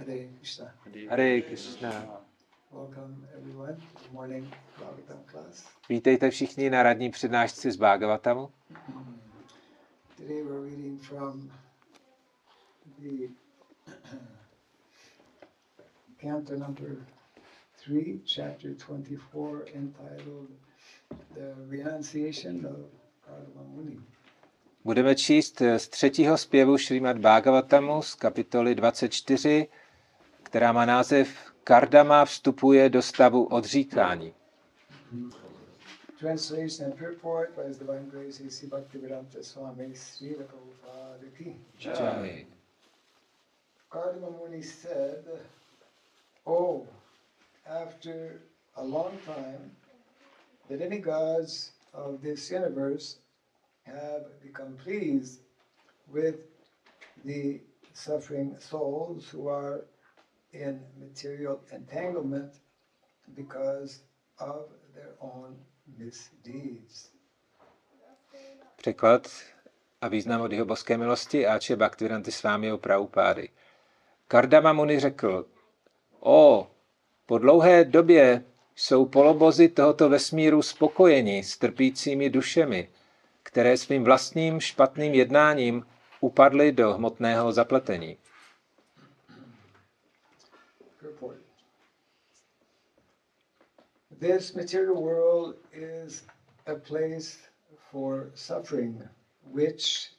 Hare Krishna. Hare Krishna. Welcome everyone. Good morning, Bhagavatam class. Vítejte všichni na radní přednášce z Bhagavatamu. Today we're reading from the canto number three, chapter 24, entitled The Renunciation of Muni. Budeme číst z třetího zpěvu Šrýmad Bhagavatamu z kapitoly 24, která má název Kardama vstupuje do stavu odříkání. Kardama Muni said, Oh, after a long time, the demigods of this universe have become pleased with the suffering souls who are in material entanglement because of their own misdeeds. Překlad a význam od jeho boské milosti Ače Bhaktivedanta Svámiho Prabhupády. Kardama Muni řekl, o, po dlouhé době jsou polobozy tohoto vesmíru spokojeni s trpícími dušemi, které svým vlastním špatným jednáním upadly do hmotného zapletení. This material world is a place for suffering, which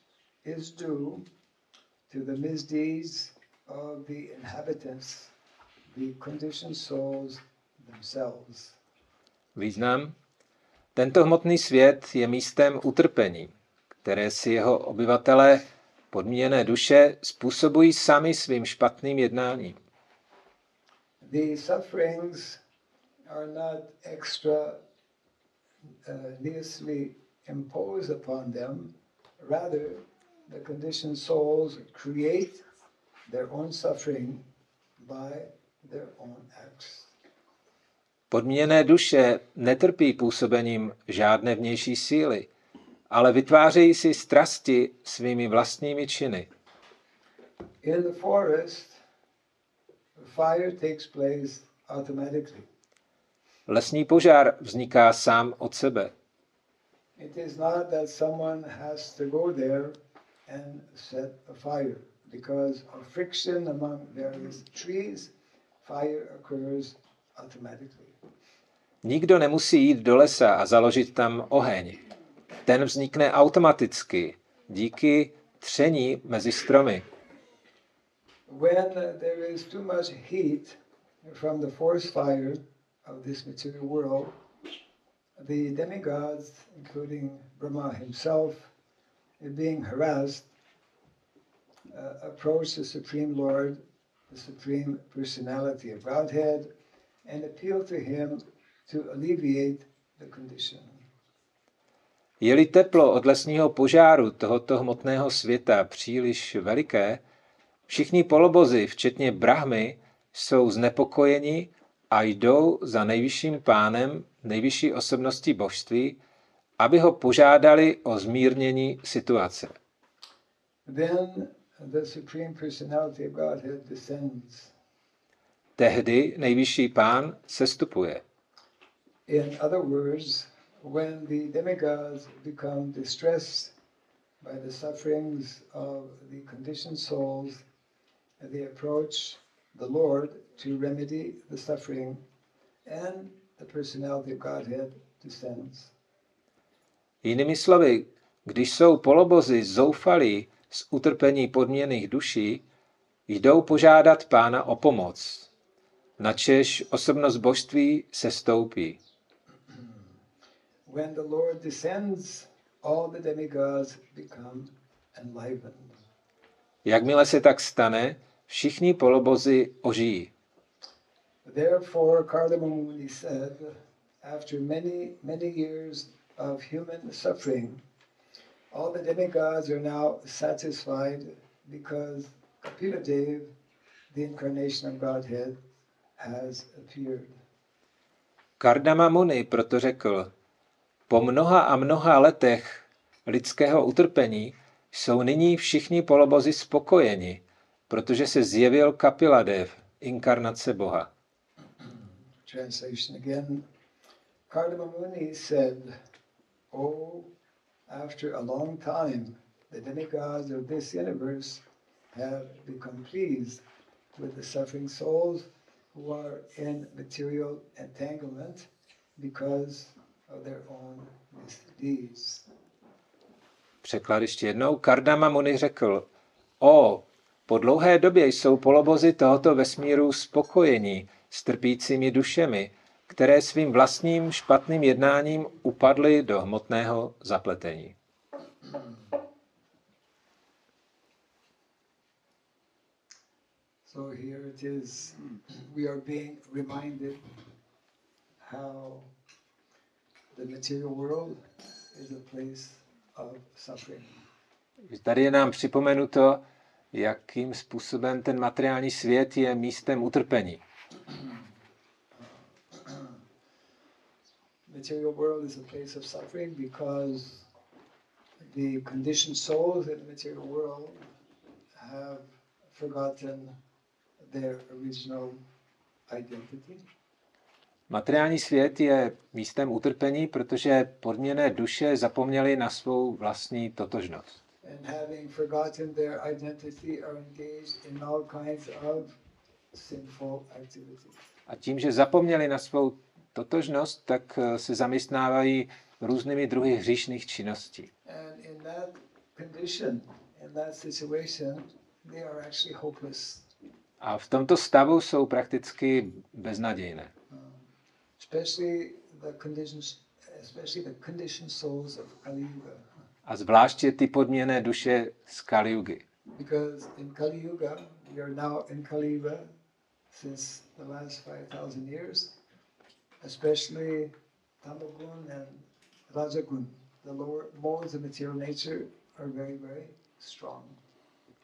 is due to the misdeeds of the inhabitants, the conditioned souls themselves. Význam. Tento hmotný svět je místem utrpení, které si jeho obyvatelé, podmíněné duše, způsobují sami svým špatným jednáním. The sufferings are not extra uh, needlessly imposed upon them, rather, the conditioned souls create their own suffering by their own acts. Duše netrpí působením žádné vnější síly, ale vytvářejí si strasti svými vlastními činy. In the forest, fire takes place automatically. Lesní požár vzniká sám od sebe. It is not that someone has to go there and set a fire. Because of friction among various trees, fire occurs automatically. Nikdo nemusí jít do lesa a založit tam oheň. Ten vznikne automaticky díky tření mezi stromy. When there is too much heat from the forest fire of this material world, the demigods, including Brahma himself, being harassed, uh, approach the Supreme Lord, the Supreme Personality of Godhead, and appeal to Him to alleviate the condition. Je-li teplo od lesního požáru tohoto hmotného světa příliš veliké, všichni polobozy, včetně Brahmy, jsou znepokojeni a jdou za nejvyšším pánem, nejvyšší osobností božství, aby ho požádali o zmírnění situace. Then the Supreme Personality of Godhead descends. Tehdy nejvyšší pán sestupuje. In other words, when the demigods become distressed by the sufferings of the conditioned souls, they approach the Lord to remedy the suffering, and the personality of Godhead descends. Jinými slovy, když jsou polobozy zoufalí z utrpení podměných duší, jdou požádat pána o pomoc. Načež osobnost božství se stoupí. When the Lord descends, all the demigods become enlivened. Jakmile se tak stane, všichni polobozy ožijí. Therefore, Cardamom Muni said, after many, many years of human suffering, all the demigods are now satisfied because Kapila Dev, the incarnation of Godhead, has appeared. Kardama Muni proto řekl, po mnoha a mnoha letech lidského utrpení jsou nyní všichni polobozy spokojeni, protože se zjevil Kapiladev, inkarnace Boha. Translation again. Kardama Muni said, Oh, after a long time, the demigods of this universe have become pleased with the suffering souls who are in material entanglement because of their own misdeeds. Překlad ještě jednou. Kardama Muni řekl, o, po dlouhé době jsou polobozy tohoto vesmíru spokojení s trpícími dušemi, které svým vlastním špatným jednáním upadly do hmotného zapletení. So here it is, we are being reminded how the material world is a place of suffering. Tady je nám připomenuto, jakým způsobem ten materiální svět je místem utrpení. Material world is a place of suffering because the conditioned souls in the material world have forgotten their original identity. Materiální svět je místem utrpení, protože podměné duše zapomněly na svou vlastní totožnost. And having forgotten their identity are engaged in all kinds of sinful activities. A tím, že zapomněli na svou totožnost, tak eh, se zaměstnávají různými druhy hříšných činností. And in that condition, in that situation, they are actually hopeless, A v tomto stavu jsou prakticky beznadějné. especially the conditions, especially the conditioned souls of Kali Yuga. A zvláště ty podměné duše z. Because in Kali Yuga, we are now in Kali Yuga since the last 5,000 years, especially Tamagun and Rajagun. The lower modes of material nature are very, very strong.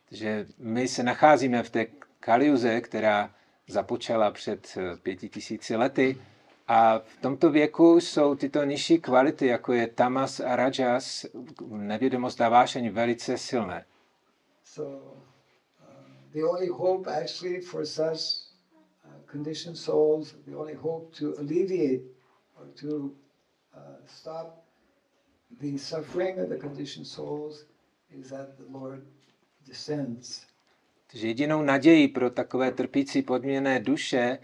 Takže my se nacházíme v té Kaliuze, která započala před eh, pěti tisíci lety. A v tomto věku jsou tyto nižší kvality, jako je tamas a rajas, nevědomost a vášeň, velice silné. So uh, the only hope actually for such uh, conditioned souls, the only hope to alleviate or to uh, stop the suffering of the conditioned souls is that the Lord descends. Takže jedinou nadějí pro takové trpící podměné duše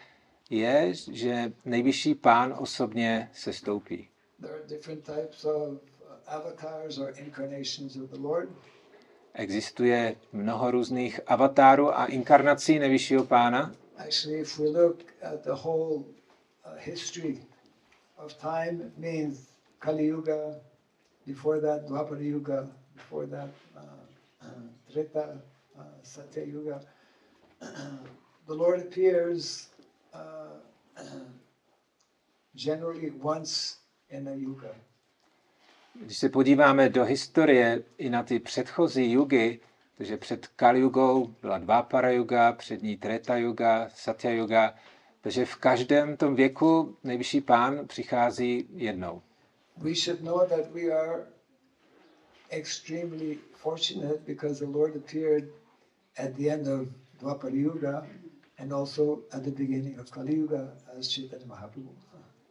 je, že nejvyšší pán osobně se stoupí. Uh. Existuje mnoho různých avatárů a inkarnací nejvyššího pána. Actually, if we look at the whole uh, history of time, means Kali Yuga, before that Dwapara Yuga, before that uh, uh, Treta, uh, Satya Yuga. the Lord appears generally once in a yuga. Když se podíváme do historie i na ty předchozí jugy, takže před Kali Yugou byla Dvápara Yuga, před ní Treta Yuga, Satya Yuga, takže v každém tom věku nejvyšší pán přichází jednou. We should know that we are extremely fortunate because the Lord appeared at the end of Dwapara Yuga and also at the beginning of Kali Yuga as Chaitanya Mahaprabhu.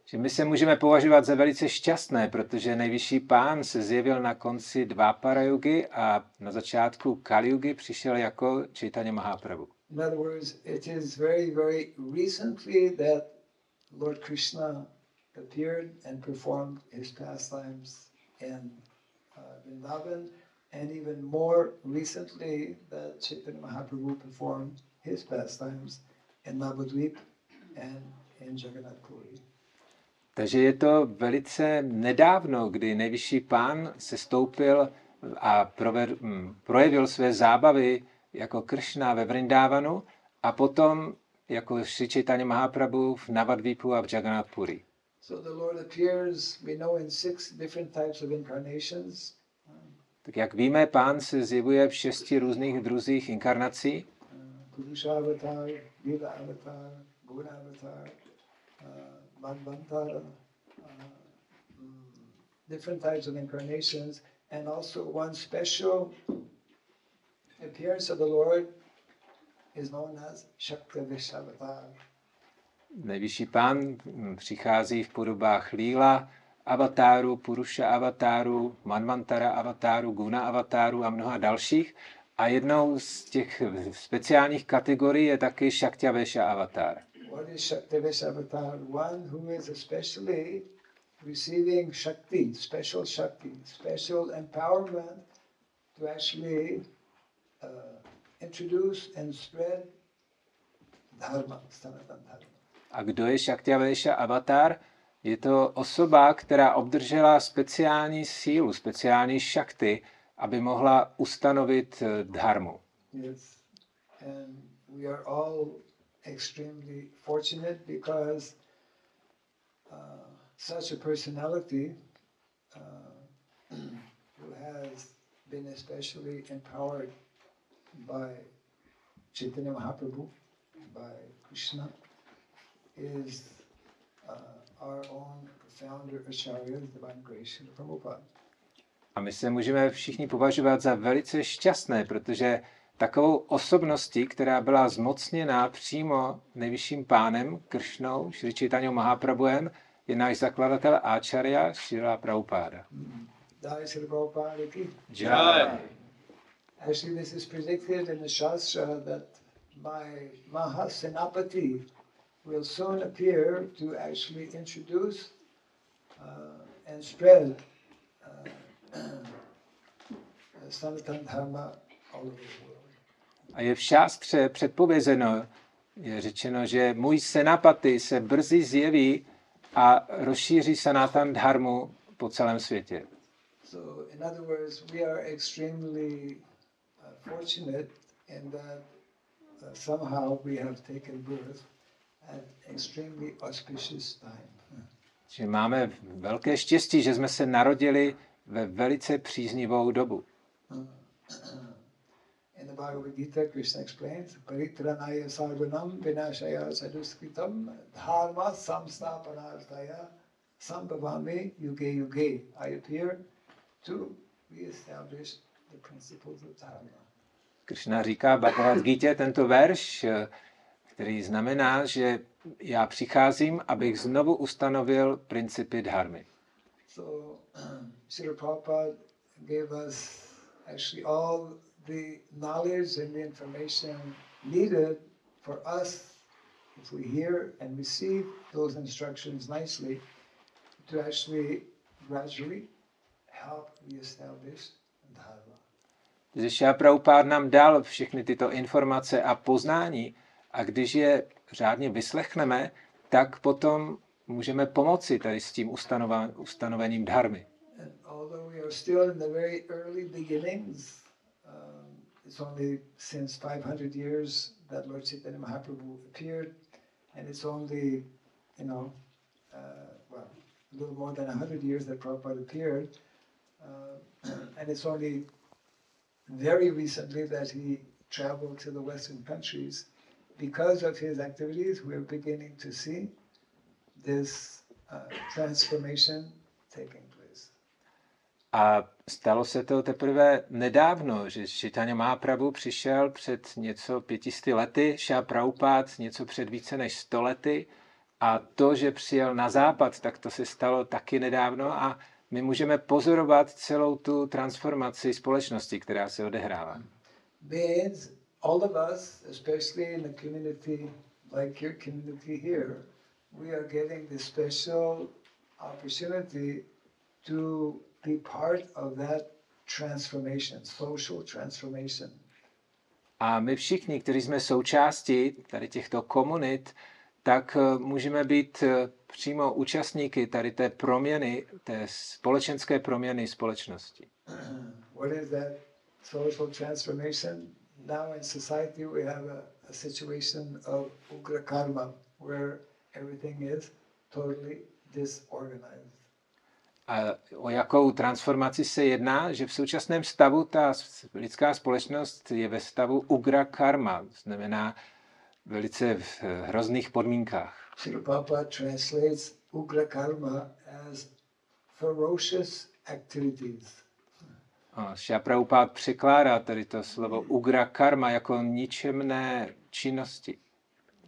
Že my se můžeme považovat za velice šťastné, protože nejvyšší pán se zjevil na konci Dvápara Yugy a na začátku Kali Yugy přišel jako Chaitanya Mahaprabhu. In other words, it is very, very recently that Lord Krishna appeared and performed his pastimes in uh, Vrindavan, and even more recently that Chaitanya Mahaprabhu performed his pastimes in Navadvip and in Jagannath Puri. Takže je to velice nedávno, kdy nejvyšší pán se stoupil a proved, hm, projevil své zábavy jako Kršna ve Vrindávanu a potom jako Sri Chaitanya Mahaprabhu v Navadvipu a v Jagannath Puri. So the Lord appears, we know, in six different types of incarnations. Tak jak víme, pán se zjevuje v šesti různých druzích inkarnací. Purusha avatar, Lila avatar, Guna avatar, uh, Madhvantara, uh, mm, different types of incarnations, and also one special appearance of the Lord is known as Shakti Visavatar. Nejvyšší pán mm, přichází v podobách Líla, avatáru, Purusha avatáru, Manvantara avatáru, Guna avatáru a mnoha dalších. A jednou z těch speciálních kategorií je taky Shaktyavesha avatar. What is Shakti Visavatar? One who is especially receiving Shakti, special Shakti, special empowerment to actually uh, introduce and spread Dharma, Dharma. A kdo je Shaktyavesha avatar? Je to osoba, která obdržela speciální sílu, speciální šakty, aby mohla ustanovit eh, dharmu. Yes. And we are all extremely fortunate because uh, such a personality uh, who has been especially empowered by Chaitanya Mahaprabhu, by Krishna, is uh, our own founder Acharya, the Divine Grace, Prabhupada. A my se můžeme všichni považovat za velice šťastné, protože takovou osobností, která byla zmocněná přímo nejvyšším pánem, Kršnou, Šri Chaitanya Mahaprabhuem, je náš zakladatel Prabhupada ki. Jai. Actually, this is predicted in the Shastra that my Mahasenapati will soon appear to actually introduce uh, and spread uh, Sanatan Dharma all over the world. A je v šástře předpovězeno, je řečeno, že můj senapaty se brzy zjeví a rozšíří sanatan dharmu po celém světě. So, in other words, we are extremely uh, fortunate in that uh, somehow we have taken birth at extremely auspicious time. Že máme velké štěstí, že jsme se narodili ve velice příznivou dobu. In the Bhagavad Gita, Krishna explains, Paritranaya sarvanam vinashaya saduskritam dharma sambhavami yuge yuge. I appear to re-establish the principles of dharma. Krishna říká Bhagavad Gita tento verš, který znamená, že já přicházím, abych znovu ustanovil principy dharmy. So, Srila Prabhupada gave us actually all the knowledge and the information needed for us, if we hear and receive those instructions nicely, to actually gradually help reestablish Dharma. že Šá Prabhupád nám dal všechny tyto informace a poznání a když je řádně vyslechneme, tak potom můžeme pomoci tady s tím ustanovením dharmy. Um, it's only since 500 years that Lord Chaitanya Mahaprabhu appeared, and it's only, you know, uh, well, a little more than 100 years that Prabhupada appeared, uh, and it's only very recently that he traveled to the Western countries. Because of his activities, we're beginning to see this uh, transformation taking place. A stalo se to teprve nedávno, že Chaitanya Mahaprabhu přišel před něco pětisty lety, Šá Prabhupád něco před více než sto lety a to, že přijel na západ, tak to se stalo taky nedávno a my můžeme pozorovat celou tu transformaci společnosti, která se odehrává. means all of us, especially in the community like your community here, we are getting the special opportunity to be part of that transformation, social transformation. A my všichni, kteří jsme součástí tady těchto komunit, tak eh, můžeme být eh, přímo účastníky tady té proměny, té společenské proměny společnosti. What is that social transformation? Now in society we have a, a situation of ugra karma, where everything is totally disorganized. A o jakou transformaci se jedná? Že v současném stavu ta lidská společnost je ve stavu ugra karma, znamená velice v hrozných podmínkách. Prabhupada translates ugra karma as ferocious activities. Šia Prabhupád překládá tady to slovo ugra karma jako ničemné činnosti.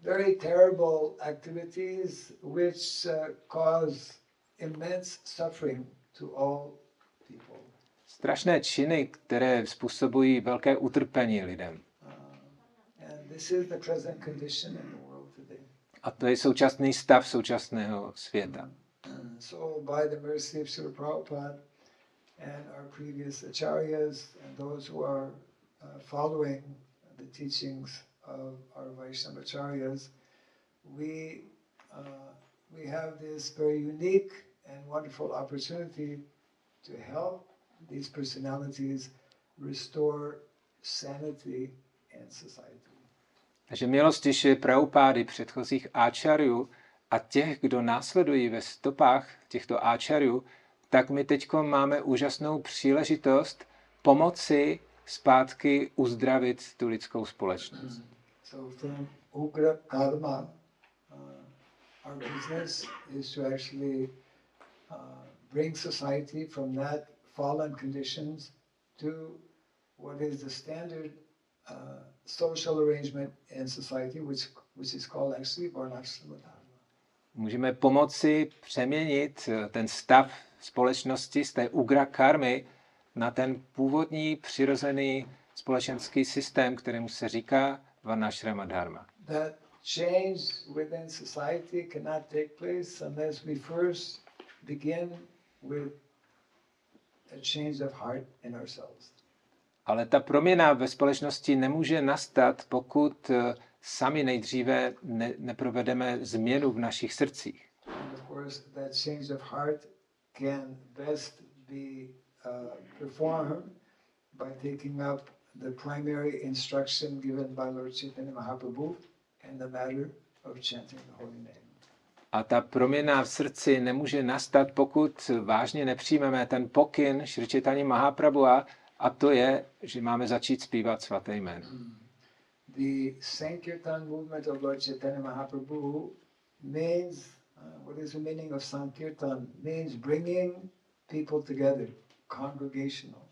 Very terrible activities which uh, cause immense suffering to all people. Strašné činy, které způsobují velké utrpení lidem. Uh, and this is the present condition in the world today. A to je současný stav současného světa. Uh, so, by the mercy of Srila Prabhupada and our previous acharyas and those who are uh, following the teachings of our Vaishnava acharyas, we, uh, we have this very unique and wonderful opportunity to help these personalities restore sanity in society. Takže milosti Šri Prabhupády předchozích áčarů a těch, kdo následují ve stopách těchto áčarů, tak my teď máme úžasnou příležitost pomoci zpátky uzdravit tu lidskou společnost. So from Ugra Karma, uh, our business is to actually uh, bring society from that fallen conditions to what is the standard uh, social arrangement in society, which, which is called actually Varnashrama. Můžeme pomoci přeměnit eh, ten stav společnosti z té ugra karmy na ten původní přirozený společenský systém, kterému se říká Varnashrama Dharma. That change within society cannot take place unless we first begin with a change of heart in ourselves. Ale ta proměna ve společnosti nemůže nastat, pokud eh, sami nejdříve ne, neprovedeme změnu v našich srdcích. And of course, that change of heart can best be uh, performed by taking up the primary instruction given by Lord Chaitanya Mahaprabhu in the matter of chanting the holy name. A ta proměna v srdci nemůže nastat, pokud vážně nepřijmeme ten pokyn Šri Chaitanya Mahaprabhu a to je, že máme začít zpívat svaté jméno. The Sankirtan movement of Lord Chaitanya Mahaprabhu means, uh, what is the meaning of Sankirtan? Means bringing people together, congregational.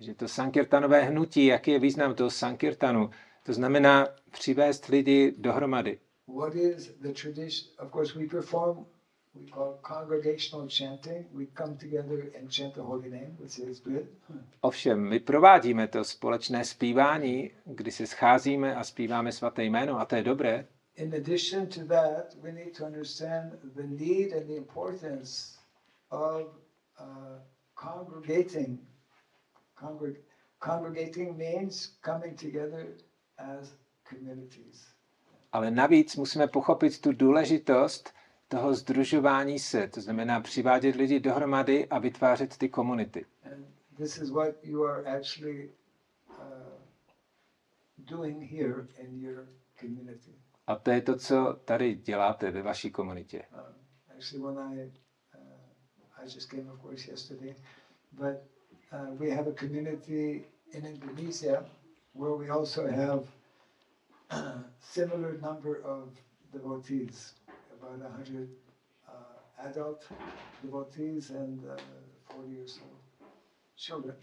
Takže to Sankirtanové hnutí, jaký je význam toho Sankirtanu? To znamená přivést lidi dohromady. What is the tradition? Of course, we perform, we call congregational chanting. We come together and chant the holy name, which is good. Ovšem, my provádíme to společné zpívání, kdy se scházíme a zpíváme svaté jméno a to je dobré. In addition to that, we need to understand the need and the importance of uh, congregating. Congreg- congregating means coming together as communities. Ale navíc musíme pochopit tu důležitost toho združování se, to znamená přivádět lidi dohromady a vytvářet ty komunity. And this is what you are actually uh, doing here in your community. A to je to, co tady děláte ve vaší komunitě. Um, actually, when I uh, I just came, of course, yesterday, but uh, we have a community in Indonesia where we also have a similar number of devotees, about a hundred uh, adult devotees and uh, forty or so children.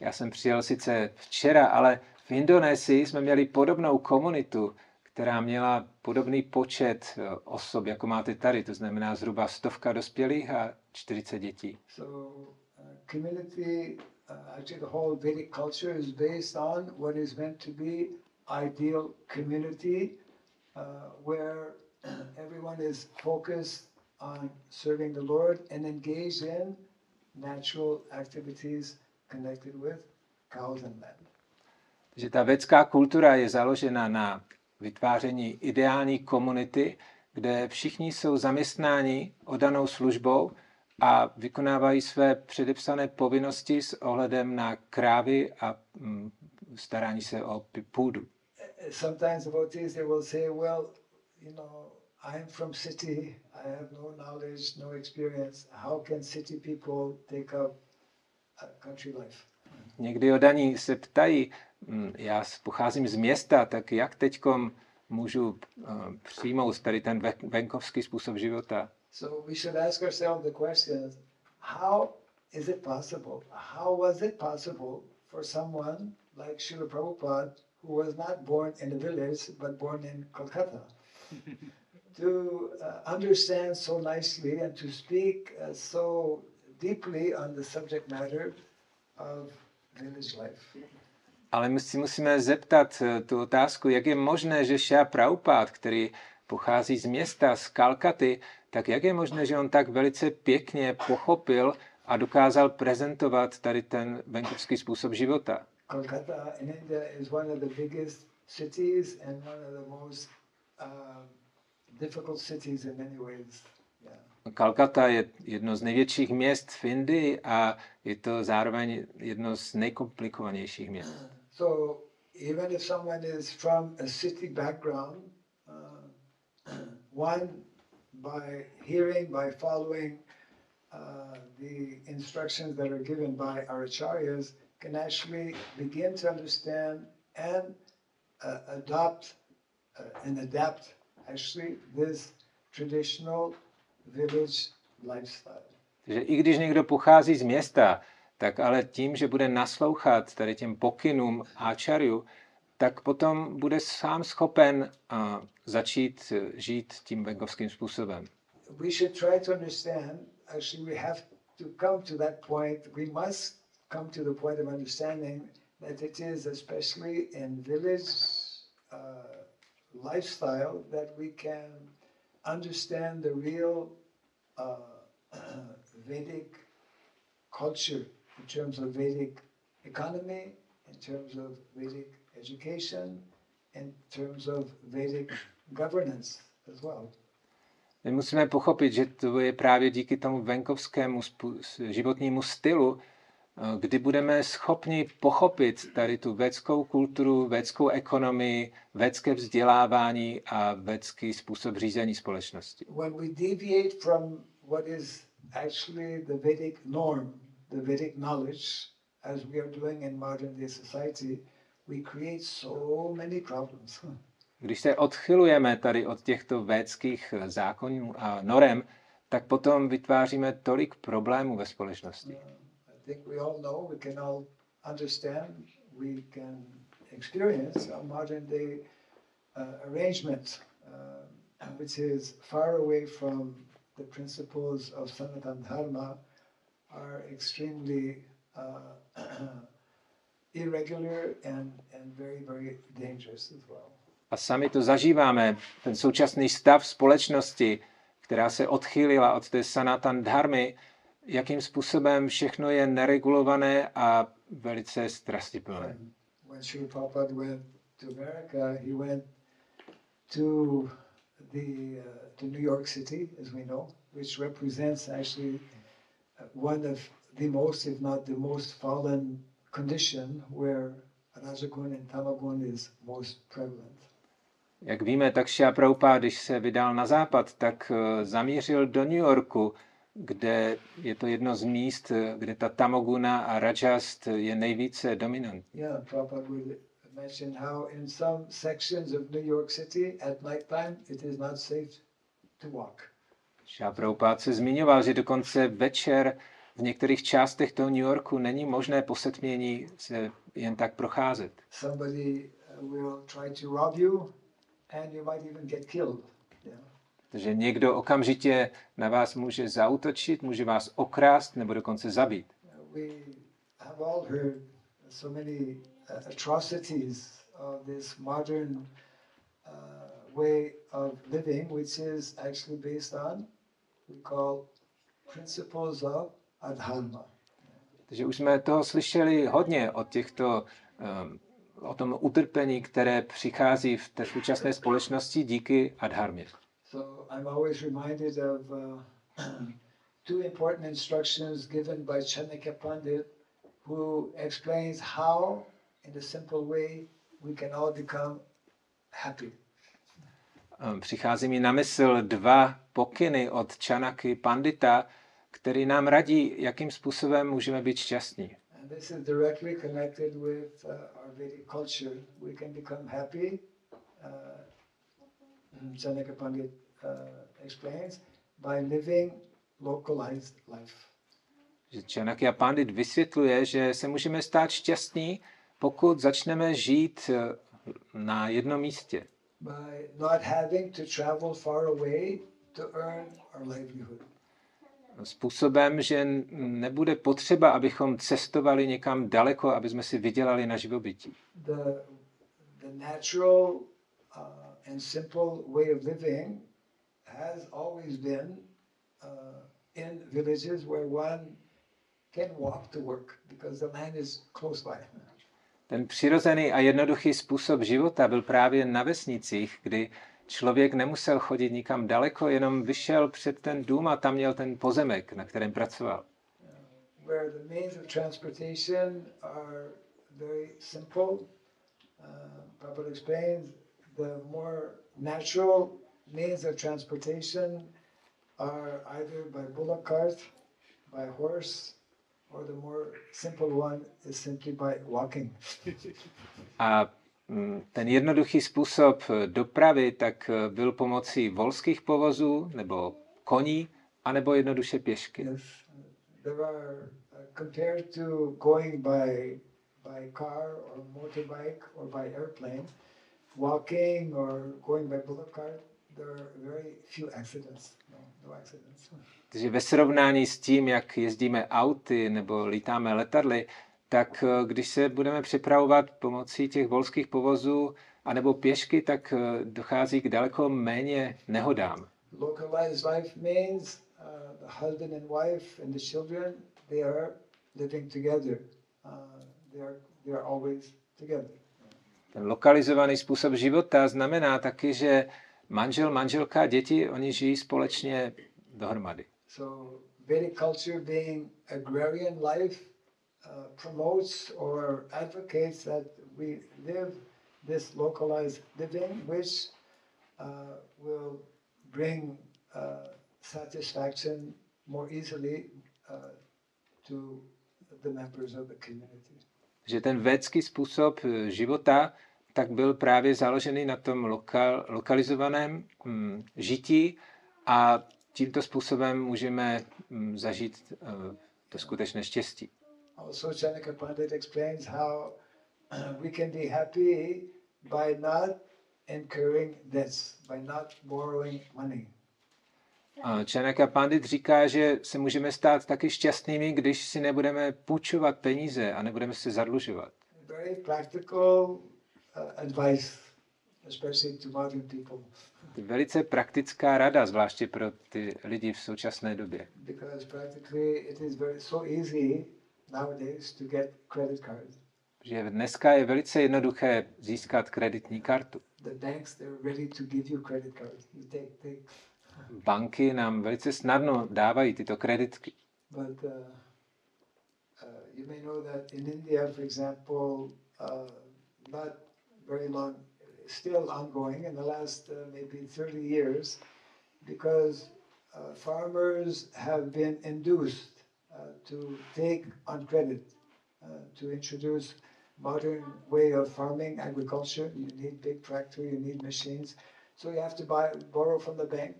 Já jsem přijel sice včera, ale v Indonésii jsme měli podobnou komunitu, která měla podobný počet eh, osob, jako máte tady, to znamená zhruba stovka dospělých a 40 dětí. So, uh, community, uh, actually, the whole Vedic culture is based on what is meant to be ideal community, uh, where everyone is focused on serving the Lord and engaged in natural activities connected with cows and land. Takže ta vědecká kultura je založena na vytváření ideální komunity, kde všichni jsou zaměstnáni odanou službou a vykonávají své předepsané povinnosti s ohledem na krávy a mm, starání se o půdu. Sometimes devotees they will say, "Well, you know, I'm from city. I have no knowledge, no experience. How can city people take up a country life?" Někdy odaní se ptají, mm, já pocházím z města, tak jak teďkom můžu uh, přijmout tady ten ve- venkovský způsob života? So we should ask ourselves the question: How is it possible? How was it possible for someone like Srila Prabhupada, who was not born in a village but born in Kolkata, to uh, understand so nicely and to speak uh, so deeply on the subject matter of village life? Ale my si musíme zeptat eh, tu otázku, jak je možné, že Šá Praupát, který pochází z města, z Kalkaty, tak jak je možné, že on tak velice pěkně pochopil a dokázal prezentovat tady ten venkovský způsob života. Kolkata in India is one of the biggest cities and one of the most uh, difficult cities in many ways. Yeah. Kalkata je jedno z největších měst v Indii a je to zároveň jedno z nejkomplikovanějších měst. So even if someone is from a city background, uh, one by hearing, by following uh, the instructions that are given by our acharyas, can actually begin to understand and uh, adopt uh, and adapt actually this traditional village lifestyle. Takže i když někdo pochází z města, tak ale tím, že bude naslouchat tady těm pokynům áčarju, tak potom bude sám schopen uh, začít uh, žít tím venkovským způsobem. We should try to understand, actually we have to come to that point, we must come to the point of understanding that it is especially in village uh, lifestyle that we can understand the real uh, Vedic culture in terms of Vedic economy, in terms of Vedic education, in terms of Vedic governance as well. My musíme pochopit, že to je právě díky tomu venkovskému životnímu stylu, eh, kdy budeme schopni pochopit tady tu védskou kulturu, védskou ekonomii, védské vzdělávání a védský způsob řízení společnosti. When we deviate from what is actually the Vedic norm, the Vedic knowledge, as we are doing in modern day society, we create so many problems. Když se odchylujeme tady od těchto védských zákonů a norem, tak potom vytváříme tolik problémů ve společnosti. I think we all know, we can all understand, we can experience a modern day uh, arrangement uh, which is far away from the principles of Sanatan Dharma are extremely uh, A sami to zažíváme, ten současný stav společnosti, která se odchýlila od té sanatan dharmy, jakým způsobem všechno je neregulované a velice strastiplné. When Sri Prabhupada went to America, he went to the uh, to New York City, as we know, which represents actually uh, one of the most, if not the most, fallen condition where Rajagun and Tamagun is most prevalent. Jak víme, tak Shia Prabhupada, když se vydal na západ, tak eh, zamířil do New Yorku, kde je to jedno z míst, eh, kde ta Tamoguna a Rajast je nejvíce dominantní. Yeah, Prabhupada would mention how in some sections of New York City at night time it is not safe to walk. Shia Prabhupada se zmiňoval, že dokonce večer v některých částech toho New Yorku není možné po setmění se jen tak procházet. Uh. Takže někdo okamžitě na vás může zautočit, může vás okrást nebo dokonce zabít. We have all heard so many atrocities of this modern way of living, which is actually based on we call principles of adharma. Takže už jsme toho slyšeli hodně od těchto, um, o tom utrpení, které přichází v té současné společnosti díky adharmě. So I'm always reminded of uh, two important instructions given by Chanakya Pandit, who explains how, in a simple way, we can all become happy. Um, Přichází mi na mysl dva pokyny od Čanaky Pandita, který nám radí, jakým způsobem můžeme být šťastní. This is directly connected with uh, our Vedic culture. We can become happy, uh, Pandit uh, explains, by living localized life. Že Chanakya Pandit vysvětluje, že se můžeme stát šťastní, pokud začneme žít na jednom místě. by not having to travel far away to earn our livelihood. Způsobem, že nebude potřeba, abychom cestovali někam daleko, aby jsme si vydělali na živobytí. The, the natural uh, and simple way of living has always been uh, in villages where one can walk to work because the land is close by. Ten přirozený a jednoduchý způsob života byl právě na vesnicích, kdy člověk nemusel chodit nikam daleko, jenom vyšel před ten dům a tam měl ten pozemek, na kterém pracoval. where the means of transportation are very simple. Prabhupada explains the more natural means of transportation are either by bullock cart, by horse, or the more simple one is simply by walking. A ten jednoduchý způsob eh, dopravy tak eh, byl pomocí volských povozů nebo koní, anebo jednoduše pěšky. Yes, there are uh, compared to going by by car or motorbike or by airplane, walking or going by bullock cart, there are very few accidents. No, no accidents. Takže ve srovnání s tím, jak jezdíme auty nebo lítáme letadly, tak eh, když se budeme připravovat pomocí těch volských povozů anebo pěšky, tak eh, dochází k daleko méně nehodám. Localized life means uh, the husband and wife and the children they are living together. Uh, they are they are always together. Ten lokalizovaný způsob života znamená taky, že manžel, manželka a děti, oni žijí společně dohromady. So Vedic culture being agrarian life uh, promotes or advocates that we live this localized living, which uh, will bring uh, satisfaction more easily uh, to the members of the community. Že ten védský způsob eh, života tak byl právě založený na tom lokal, lokalizovaném mm, žití a tímto způsobem můžeme mm, zažít uh, to skutečné štěstí. Also, Chanaka Pandit explains how we can be happy by not incurring debts, by not borrowing money. A Chanaka Pandit říká, že se můžeme stát taky šťastnými, když si nebudeme půjčovat peníze a nebudeme se zadlužovat. Very practical uh, advice, especially to modern people, velice praktická rada, zvláště pro ty lidi v současné době. because practically it is very so easy nowadays to get credit cards. Že dneska je velice jednoduché získat kreditní kartu. The banks they're ready to give you credit cards. You take take, Banky nám velice snadno dávají tyto kreditky. but uh, uh, you may know that in India, for example, uh, not very long, still ongoing in the last uh, maybe 30 years, because uh, farmers have been induced to take on credit, uh, to introduce modern way of farming, agriculture. You need big tractor, you need machines, so you have to buy borrow from the bank,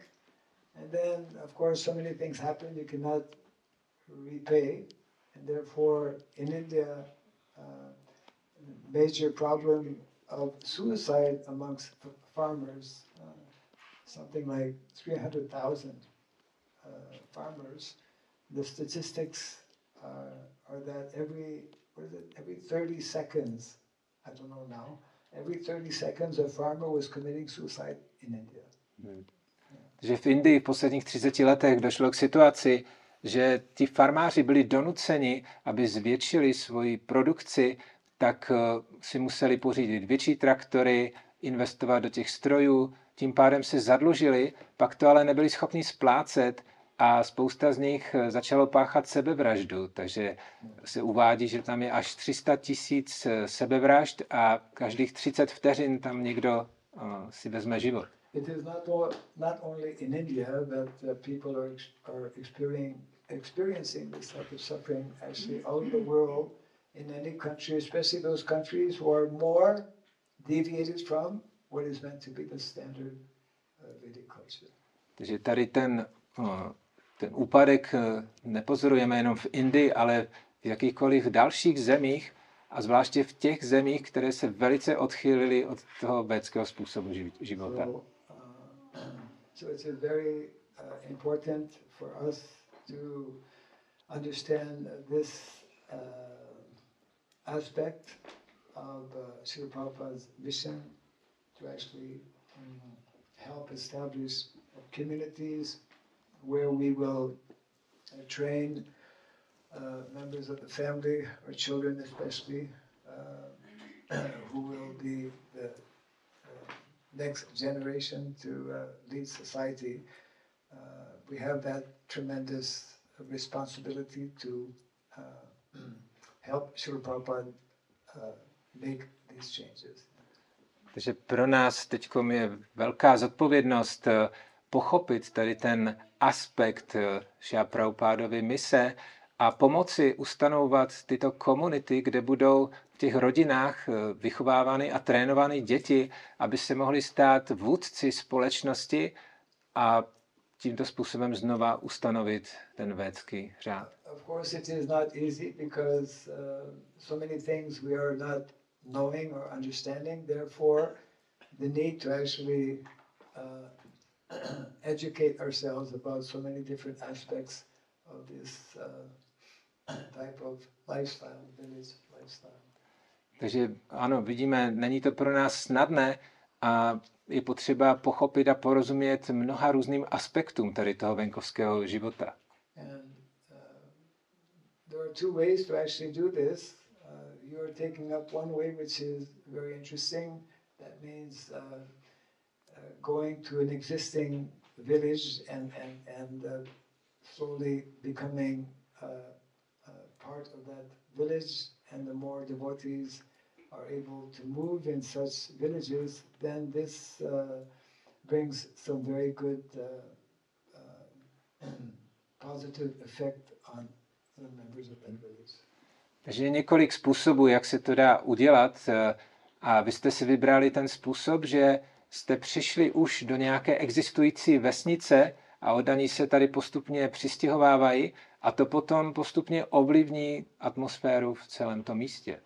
and then of course so many things happen you cannot repay, and therefore in India, uh, major problem of suicide amongst farmers, uh, something like 300,000 uh, farmers. The statistics uh, are that every, what is it, every 30 seconds, I don't know now, every 30 seconds a farmer was committing suicide in India. Že v Indii v posledních 30 letech došlo k situaci, že ti farmáři byli donuceni, aby zvětšili svoji produkci, tak eh, si museli pořídit větší traktory, investovat do těch strojů, tím pádem se zadlužili, pak to ale nebyli schopni splácet a spousta z nich eh, začalo páchat sebevraždu, takže se uvádí, že tam je až 300 tisíc eh, sebevražd a každých 30 vteřin tam někdo eh, si vezme život. It is not, all, not only in India that people are, are experiencing, experiencing this type of suffering, actually all over the world, in any country, especially those countries who are more deviated from what is meant to be the standard uh, Vedic culture. Takže tady ten, ten úpadek eh, nepozorujeme jenom v Indii, ale v jakýchkoliv dalších zemích a zvláště v těch zemích, které se velice odchýlily od toho védského způsobu ži- života. So, uh, so it's very uh, important for us to understand this uh, aspect of uh, Prabhupada's mission to actually um, help establish communities where we will uh, train uh, members of the family or children especially uh, who will be the next generation to lead society. We have that tremendous responsibility to help Srila Prabhupada make these changes. Takže pro nás teď je velká zodpovědnost pochopit tady ten aspekt Šia Prabhupádovy mise a pomoci ustanovovat tyto komunity, kde budou v těch rodinách eh, vychovávány a trénovány děti, aby se mohli stát vůdci společnosti a tímto způsobem znova ustanovit ten védský řád. Of course, it is not easy because uh, so many things we are not knowing or understanding. Therefore, the need to actually uh, educate ourselves about so many different aspects of this uh, type of lifestyle, village lifestyle. Takže ano, vidíme, není to pro nás snadné a je potřeba pochopit a porozumět mnoha různým aspektům tady toho venkovského života. And uh, there are two ways to actually do this. Uh, you are taking up one way, which is very interesting. That means uh, going to an existing village and, and, and uh, slowly becoming uh, uh, part of that village. And the more devotees are able to move in such villages, then this uh, brings some very good uh, positive effect on the members of that village. Takže několik způsobů, jak se to dá udělat a vy jste si vybrali ten způsob, že jste přišli už do nějaké existující vesnice a oddaní se tady postupně přistěhovávají a to potom postupně ovlivní atmosféru v celém tom místě.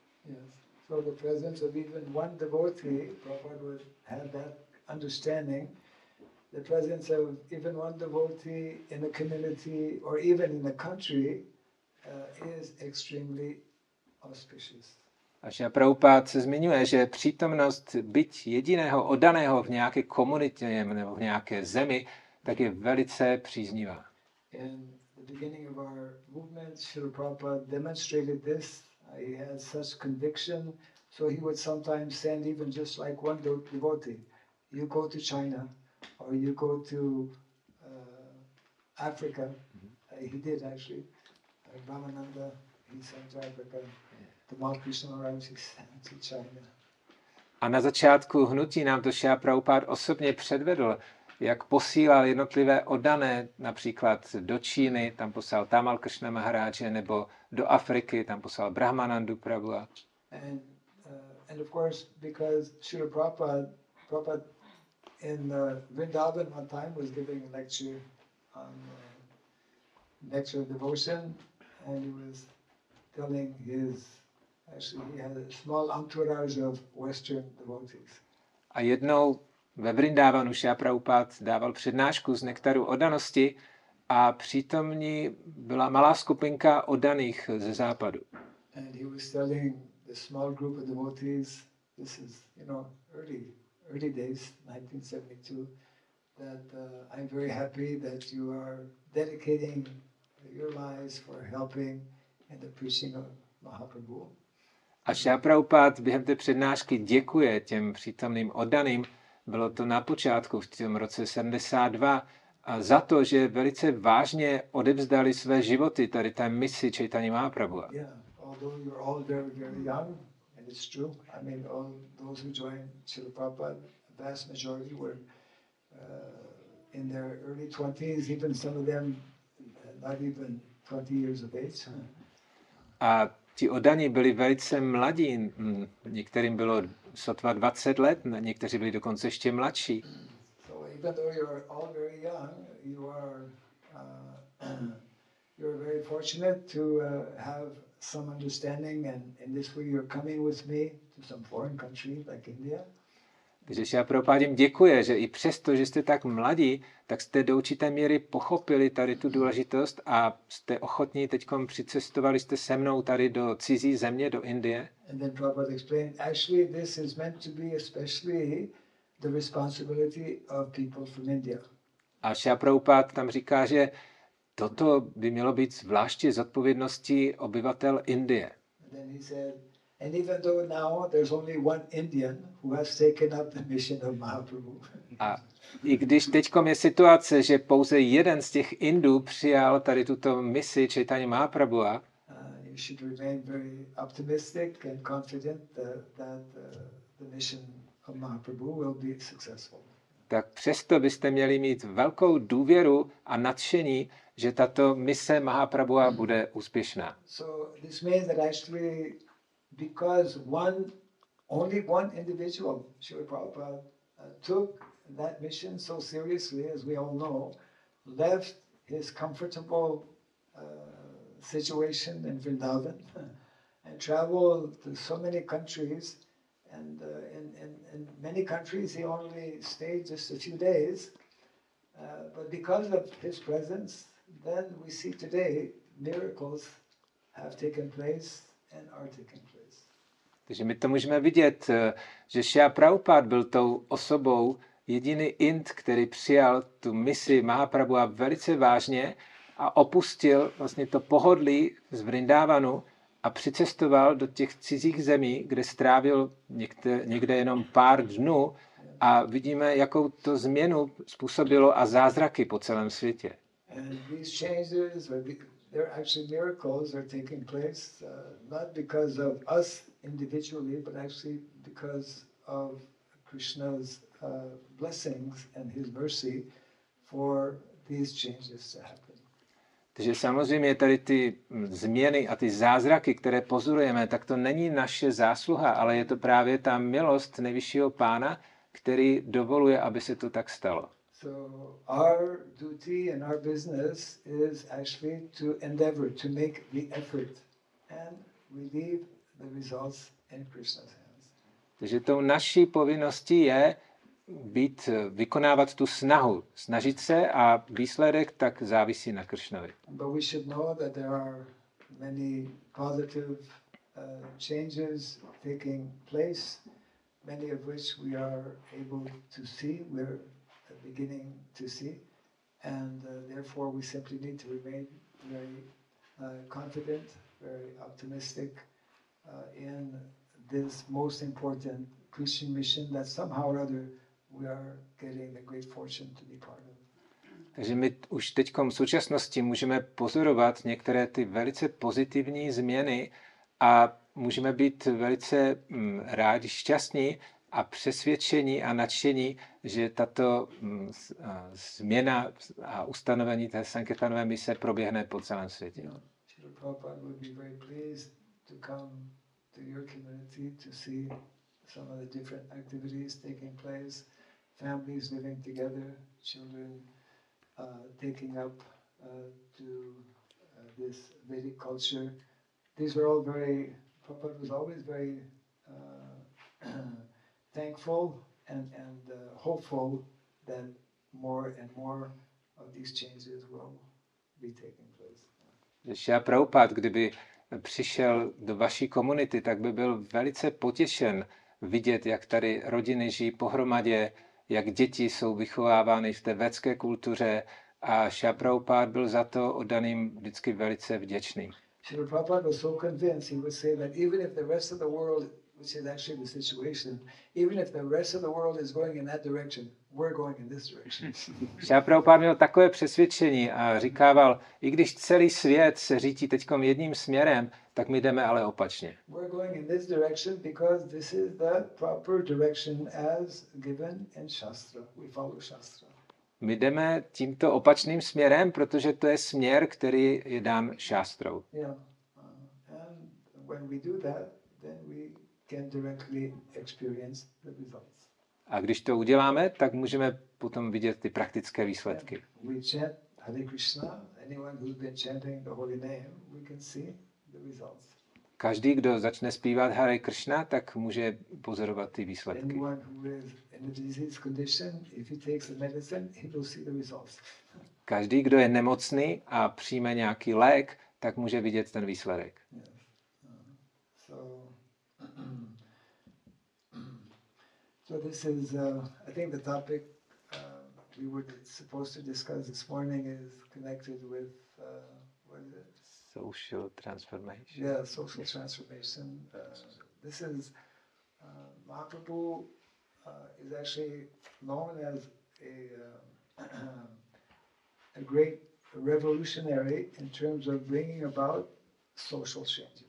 So. The presence of even one devotee in a community or even in a country uh, is extremely auspicious. A že Prabhupád se zmiňuje, že přítomnost byť jediného oddaného v nějaké komunitě nebo v nějaké zemi, tak je velice příznivá. In the beginning of our movement, Srila Prabhupada demonstrated this. Uh, he had such conviction, so he would sometimes send even just like one de- devotee. You go to China, or you go to uh, Africa. Uh, he did actually. Like Ramananda, he sent to Africa. Tamal A na začátku hnutí nám to Šia Prabhupád osobně předvedl, jak posílal jednotlivé oddané, například do Číny, tam poslal Tamal Krishna Maharáže, nebo do Afriky, tam poslal Brahmanandu Prabhu. And, uh, and of course, because Srila Prabhupada, Prabhupada in uh, Vrindavan one time was giving a lecture on uh, lecture of devotion, and he was telling his, a small entourage of Western devotees. A jednou ve Vrindávanu Šia Prabhupád dával přednášku z nektaru oddanosti a přítomní byla malá skupinka oddaných ze západu. And he was telling the small group of devotees, this is, you know, early, early days, 1972, that uh, I'm very happy that you are dedicating your lives for helping in the preaching of Mahaprabhu. A Šia Prabhupád během té přednášky děkuje těm přítomným oddaným. Bylo to na počátku, v tom roce 72, a za to, že velice vážně odevzdali své životy tady té misi Chaitanya Mahaprabhu. Yeah, although you're all very, very young, and it's true. I mean, all those who joined Srila Prabhupada, the vast majority were uh, in their early 20s, even some of them not even 20 years of age. A ti oddaní byli velice mladí, mm, některým bylo sotva 20 let, někteří byli dokonce ještě mladší. Takže Šila Prabhupád jim děkuje, že i přesto, že jste tak mladí, tak jste do určité míry pochopili tady tu důležitost a jste ochotní teď přicestovali jste se mnou tady do cizí země, do Indie. And then Prabhupada explained, actually, this is meant to be especially the responsibility of people from India. A Prabhupád tam říká, že toto by mělo být zvláště zodpovědností obyvatel Indie. And then he said, and even though now there's only one Indian who has taken up the mission of Mahaprabhu. A i když teď je situace, že pouze jeden z těch Indů přijal tady tuto misi Chaitanya Mahaprabhua, Uh, you should remain very optimistic and confident that, that uh, the mission of Mahaprabhu will be successful. tak přesto byste měli mít velkou důvěru a nadšení, že tato mise Mahaprabhua bude úspěšná. So this means that actually, because one, only one individual, Srila Prabhupada, uh, took that mission so seriously, as we all know, left his comfortable uh, situation in Vrindavan and traveled to so many countries. And uh, in, in, in many countries, he only stayed just a few days. Uh, but because of his presence, then we see today miracles have taken place and are taking place. Takže my to můžeme vidět, eh, že Shia Prabhupada byl tou osobou, jediný Ind, který přijal tu misi Mahaprabhua velice vážně a opustil vlastně to pohodlí z Vrindávanu a přicestoval do těch cizích zemí, kde strávil někde, někde jenom pár dnů a vidíme, jakou to změnu způsobilo a zázraky po celém světě. Changes, individually, but actually because of Krishna's uh, blessings and his mercy for these changes to happen. Takže samozřejmě tady ty mm, změny a ty zázraky, které pozorujeme, tak to není naše zásluha, ale je to právě ta milost nejvyššího pána, který dovoluje, aby se to tak stalo. So our duty and our business is actually to endeavor to make the effort, and we leave the results in Krishna's hands. Takže tou naší povinností je být, vykonávat tu snahu, snažit se a výsledek tak závisí na Kršnovi. But we should know that there are many positive changes taking place, many of which we are able to see, we're beginning to see, and uh, therefore we simply need to remain very uh, confident, very optimistic in this most important Christian mission that somehow or other we are getting the great fortune to be part of. Takže my už teď v současnosti můžeme pozorovat některé ty velice pozitivní změny a můžeme být velice mm, rádi, šťastní a přesvědčení a nadšení, že tato mm, změna a ustanovení té Sankirtanové mise proběhne po celém světě. Prabhupada would be very pleased to come to your community to see some of the different activities taking place, families living together, children uh, taking up uh, to uh, this Vedic culture. These are all very, Prabhupada was always very uh, thankful and, and uh, hopeful that more and more of these changes will be taking place. Prabhupád, kdyby přišel do vaší komunity, tak by byl velice potěšen vidět, jak tady rodiny žijí pohromadě, jak děti jsou vychovávány v té védské kultuře a Šapraupád byl za to oddaným vždycky velice vděčný. Srila Prabhupada was so even if the rest of the world is going in that direction, we're going in this direction. Měl takové přesvědčení a říkával, i když celý svět se řítí teď jedním směrem, tak my jdeme ale opačně. we're going in this direction because this is the proper direction as given in Shastra. We follow Shastra. My jdeme tímto opačným směrem, protože to je směr, který je dán šástrou. Yeah. Uh, and when we do that, then we can directly experience the results. A když to uděláme, tak můžeme potom vidět ty praktické výsledky. Každý, kdo začne zpívat Hare Krishna, tak může pozorovat ty výsledky. Každý, kdo je nemocný a přijme nějaký lék, tak může vidět ten výsledek. Yes. So this is, uh, I think the topic uh, we were supposed to discuss this morning is connected with, uh, what is it? Social transformation. Yeah, social transformation. Uh, this is, uh, Mahaprabhu uh, is actually known as a, uh, a great revolutionary in terms of bringing about social changes.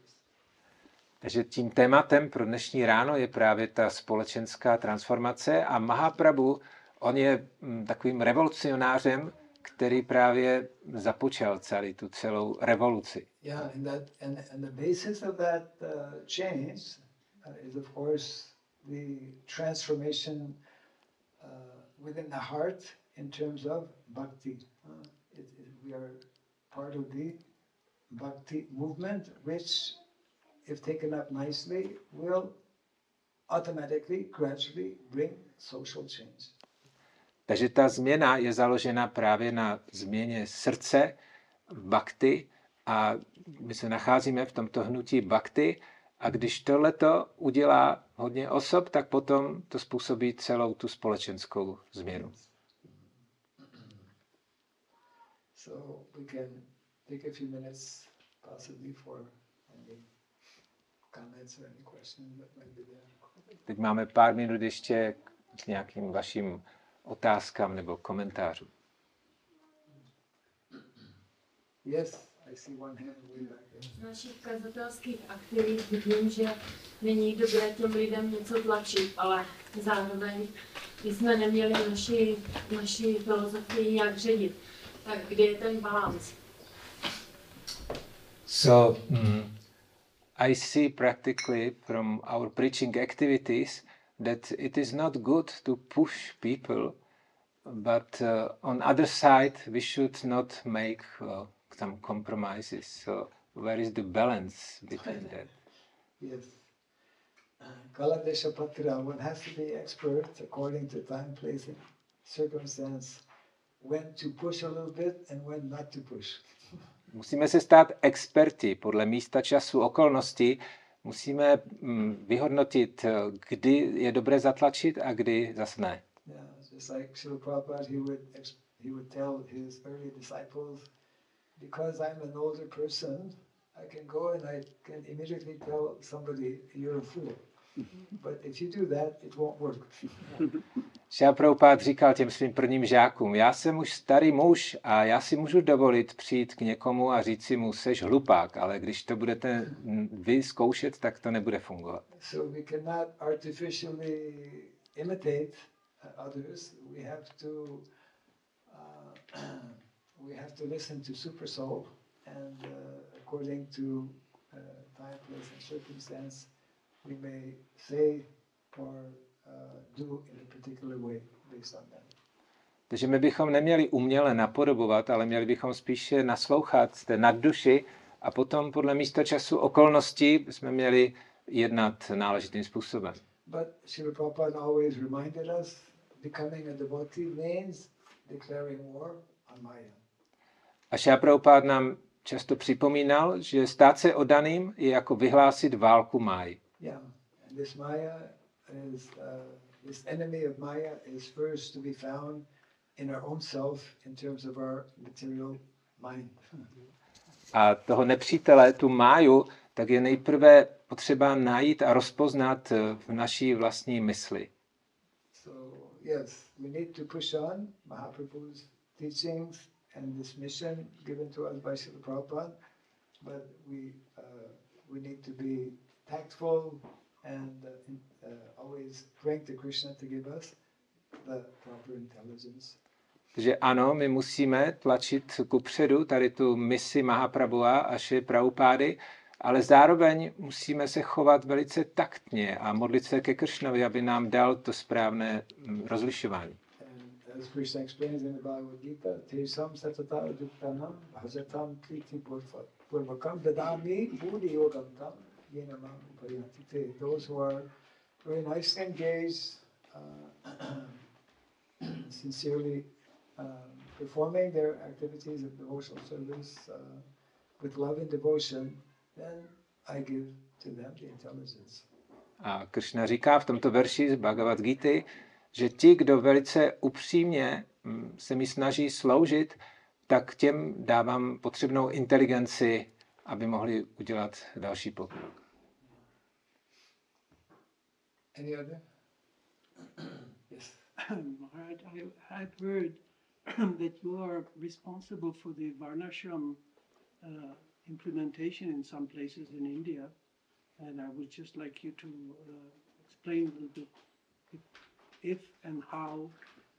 Takže tím tématem pro dnešní ráno je právě ta společenská transformace a Mahaprabhu, on je mm, takovým revolucionářem, který právě započal celý tu celou revoluci. Yeah, bhakti movement, which, if taken up nicely, will automatically, gradually bring social change. Takže ta změna je založena právě na změně srdce bhakti a my se nacházíme v tomto hnutí bhakti a když tohleto udělá hodně osob, tak potom to způsobí celou tu společenskou změnu. So we can take a few minutes possibly for any comments or any questions that might be there. Teď máme pár minut ještě k nějakým vašim otázkám nebo komentářům. Yes, I see one hand way back there. Z našich kazatelských aktivit vidím, že není dobré těm lidem něco tlačit, ale zároveň jsme neměli naši, naši filozofii jak ředit. Tak kde je ten balans? So mm, I see practically from our preaching activities that it is not good to push people, but uh, on other side we should not make uh, some compromises. So where is the balance between that? Yes. Kaladesha Patra, one has to be expert according to time, place, and circumstance, when to push a little bit and when not to push. Musíme se stát experti podle místa, času, okolností. Musíme mm, vyhodnotit, eh, kdy je dobré zatlačit a kdy zas ne. Yeah. But if you do that, it won't work. Šel Prabhupád říkal těm svým prvním žákům, já jsem už starý muž a já si můžu dovolit přijít k někomu a říct si mu, seš hlupák, ale když to budete vy zkoušet, tak to nebude fungovat. So we cannot artificially imitate uh, others. We have to uh, we have to listen to Super Soul, and uh, according to uh, time, place, and circumstance, we may say or uh, do in a particular way based on that. Takže my bychom neměli uměle napodobovat, ale měli bychom spíše naslouchat té nadduši a potom podle místa času okolností jsme měli jednat náležitým způsobem. But Srila Prabhupada always reminded us, becoming a devotee means declaring war on Maya. A Šá Prabhupád nám často připomínal, že stát se odaným je jako vyhlásit válku máji. Yeah, and this Maya is uh, this enemy of Maya is first to be found in our own self in terms of our material mind. A toho nepřítele, tu máju, tak je nejprve potřeba najít a rozpoznat eh, v naší vlastní mysli. So yes, we need to push on Mahaprabhu's teachings and this mission given to us by Srila Prabhupada, but we uh, we need to be tactful and uh, uh, always praying to Krishna to give us the proper intelligence. Takže ano, my musíme tlačit ku předu tady tu misi Mahaprabhua a Šri Prabhupády, ale zároveň musíme se chovat velice taktně a modlit se ke Kršnovi, aby nám dal to správné mm, rozlišování. And Those who are very nicely engaged, uh, sincerely um, performing their activities of devotional service uh, with love and devotion, then I give to them the intelligence. A Krishna říká v tomto verši z Bhagavad Gita, že ti, kdo velice upřímně mm, se mi snaží sloužit, tak těm dávám potřebnou inteligenci, aby mohli udělat další pokrok. Any other? yes. Maharaj, I had heard that you are responsible for the Varnashram uh, implementation in some places in India, and I would just like you to uh, explain a little bit if, if and how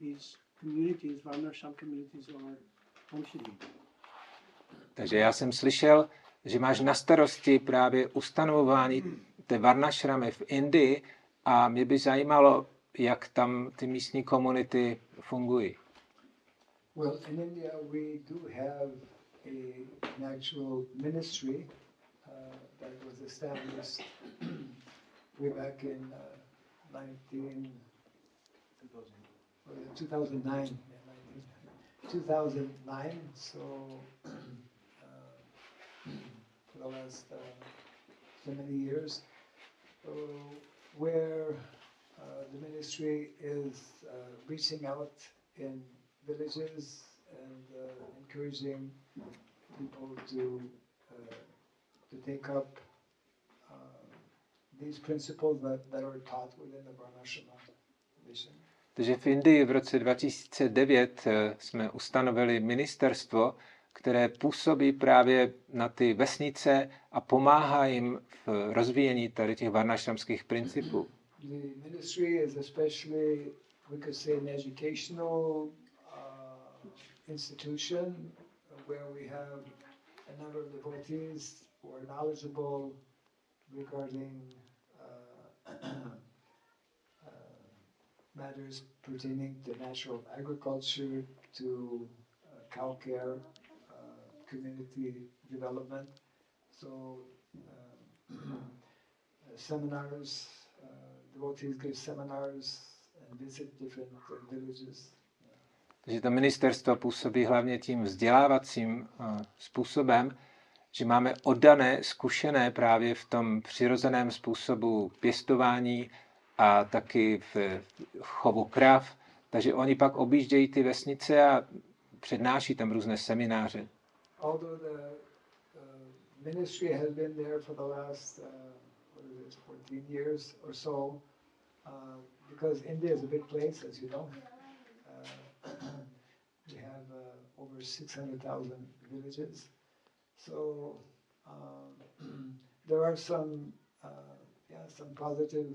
these communities, Varnashram communities, are functioning. Takže já jsem slyšel, že máš na starosti právě ustanovování té Varnashramy v Indii a mě by zajímalo, jak tam ty místní komunity fungují. Well, in India we do have a natural ministry uh, that was established way back in uh, 19, 2009. yeah, 19 2009, so uh, for the last uh, so many years, uh, where the ministry is uh, reaching out in villages and uh, encouraging people to uh, to take up these principles that, that are taught within the Varnashama mission. Takže v Indii v roce 2009 eh, jsme ustanovili ministerstvo, které působí právě na ty vesnice a pomáhá jim v rozvíjení tady těch varnašramských principů. The ministry is especially, we could say, an educational uh, institution where we have a number of devotees who are knowledgeable regarding uh, uh, matters pertaining to natural agriculture, to uh, cow care, community development. So, um, seminars, uh, devotees give seminars and visit different uh, villages. Takže to ministerstvo působí hlavně tím vzdělávacím eh, způsobem, že máme oddané, zkušené právě v tom přirozeném způsobu pěstování a taky v chovu krav. Takže oni pak objíždějí ty vesnice a přednáší tam různé semináře. Although the ministry has been there for the last, uh, what is it, 14 years or so, uh, because India is a big place, as you know. Uh, we have over 600,000 villages. So um, there are some, uh, yeah, some positive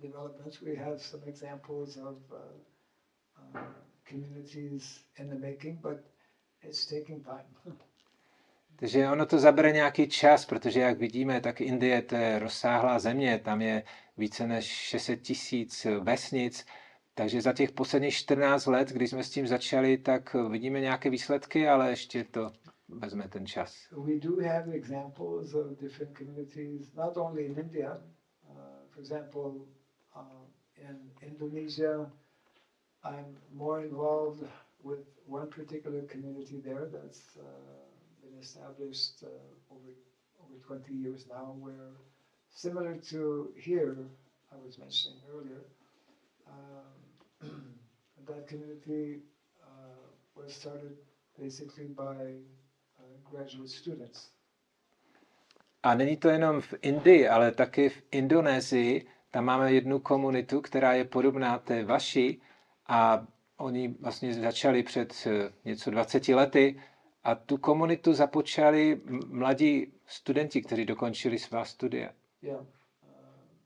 developments. We have some examples of uh, uh, communities in the making, but it's taking time. Takže ono to zabere nějaký čas, protože jak vidíme, tak Indie to je rozsáhlá země, tam je více než 600 tisíc vesnic, takže za těch posledních 14 let, když jsme s tím začali, tak vidíme nějaké výsledky, ale ještě to vezme ten čas. We do have examples of different communities, not only in India. Uh, for example, uh, in Indonesia, I'm more involved with one particular community there that's uh, established uh, over over 20 years now, where similar to here, I was mentioning earlier, um, that community uh, was started basically by uh, graduate students. A není to jenom v Indii, ale taky v Indonésii. Tam máme jednu komunitu, která je podobná té vaší a oni vlastně začali před eh, něco 20 lety a tu komunitu započali mladí studenti, kteří dokončili svá studia. Uh,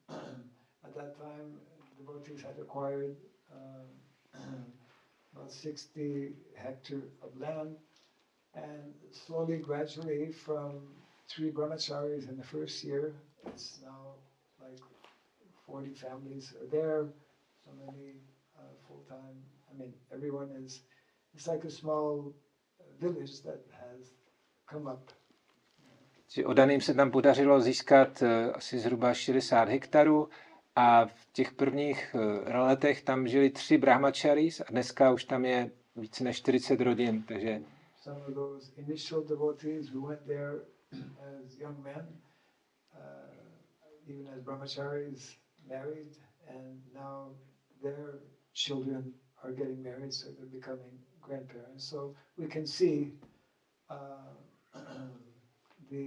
at that time, the devotees had acquired um, about 60 hectare of land, and slowly, gradually, from three brahmacharis in the first year, it's now like 40 families are there, so many uh, full-time I mean, everyone is, it's like a small odaným se tam podařilo získat eh, asi zhruba 60 hektarů a v těch prvních eh, letech tam žili tři brahmacharis a dneska už tam je více než 40 rodin, takže Some of those initial devotees who went there as young men, uh, even as brahmacharis, married, and now their children are getting married, so they're becoming grandparents. So we can see uh, the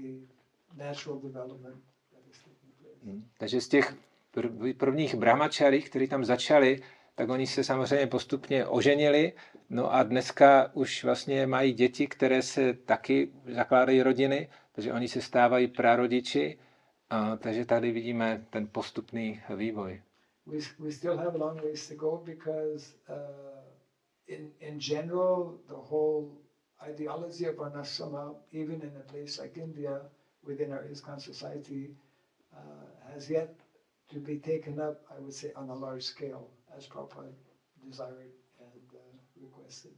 natural development that is taking place. Hm. Takže z těch prv- prvních brahmačary, kteří tam začali, tak oni se samozřejmě postupně oženili, no a dneska už vlastně mají děti, které se taky zakládají rodiny, takže oni se stávají prarodiči, a, takže tady vidíme ten postupný vývoj. We, we still have a long ways to go because uh, in, in general, the whole ideology of Varnashrama, even in a place like India, within our ISKCON society, uh, has yet to be taken up, I would say, on a large scale, as Prabhupada desired and uh, requested.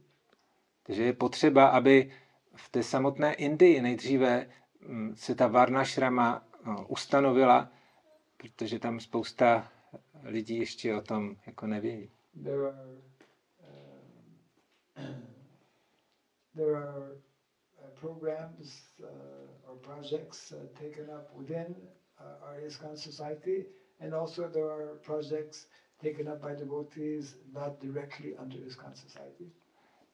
Takže je potřeba, aby v té samotné Indii nejdříve mm, se ta Varnašrama no, ustanovila, protože tam spousta lidí ještě o tom jako neví. There are, um, there are uh, programs uh, or projects uh, taken up within uh, our ISKCON society, and also there are projects taken up by devotees not directly under ISKCON society.